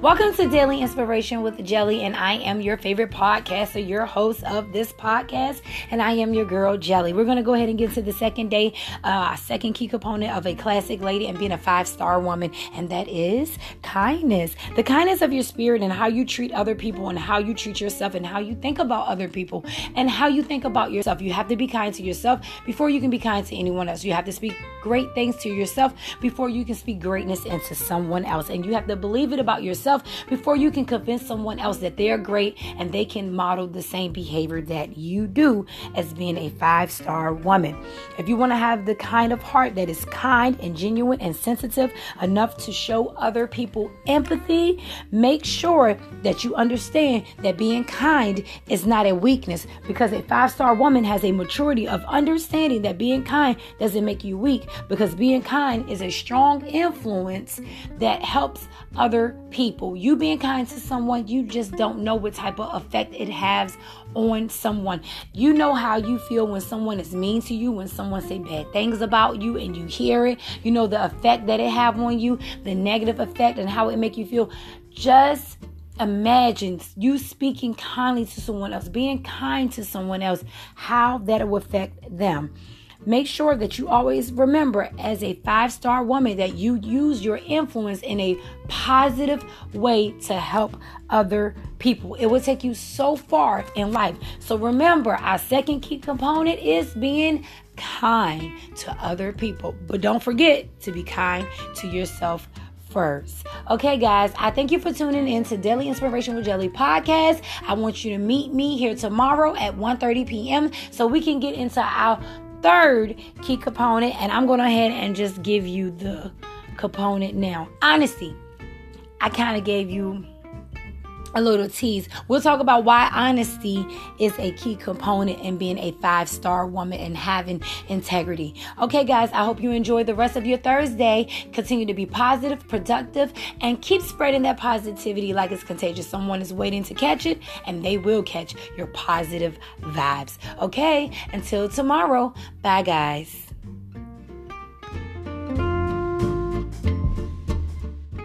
Welcome to Daily Inspiration with Jelly, and I am your favorite podcaster, your host of this podcast, and I am your girl Jelly. We're going to go ahead and get to the second day, uh, second key component of a classic lady and being a five star woman, and that is kindness. The kindness of your spirit and how you treat other people, and how you treat yourself, and how you think about other people, and how you think about yourself. You have to be kind to yourself before you can be kind to anyone else. You have to speak great things to yourself before you can speak greatness into someone else, and you have to believe it about yourself yourself before you can convince someone else that they're great and they can model the same behavior that you do as being a five star woman. If you want to have the kind of heart that is kind and genuine and sensitive enough to show other people empathy, make sure that you understand that being kind is not a weakness because a five star woman has a maturity of understanding that being kind doesn't make you weak because being kind is a strong influence that helps other people people. You being kind to someone, you just don't know what type of effect it has on someone. You know how you feel when someone is mean to you, when someone say bad things about you and you hear it. You know the effect that it have on you, the negative effect and how it make you feel. Just imagine you speaking kindly to someone else, being kind to someone else, how that will affect them. Make sure that you always remember, as a five star woman, that you use your influence in a positive way to help other people. It will take you so far in life. So remember, our second key component is being kind to other people. But don't forget to be kind to yourself first. Okay, guys, I thank you for tuning in to Daily Inspiration with Jelly podcast. I want you to meet me here tomorrow at 1:30 p.m. so we can get into our third key component, and I'm going ahead and just give you the component now. Honesty. I kind of gave you a little tease. We'll talk about why honesty is a key component in being a five star woman and having integrity. Okay, guys, I hope you enjoy the rest of your Thursday. Continue to be positive, productive, and keep spreading that positivity like it's contagious. Someone is waiting to catch it, and they will catch your positive vibes. Okay, until tomorrow, bye, guys.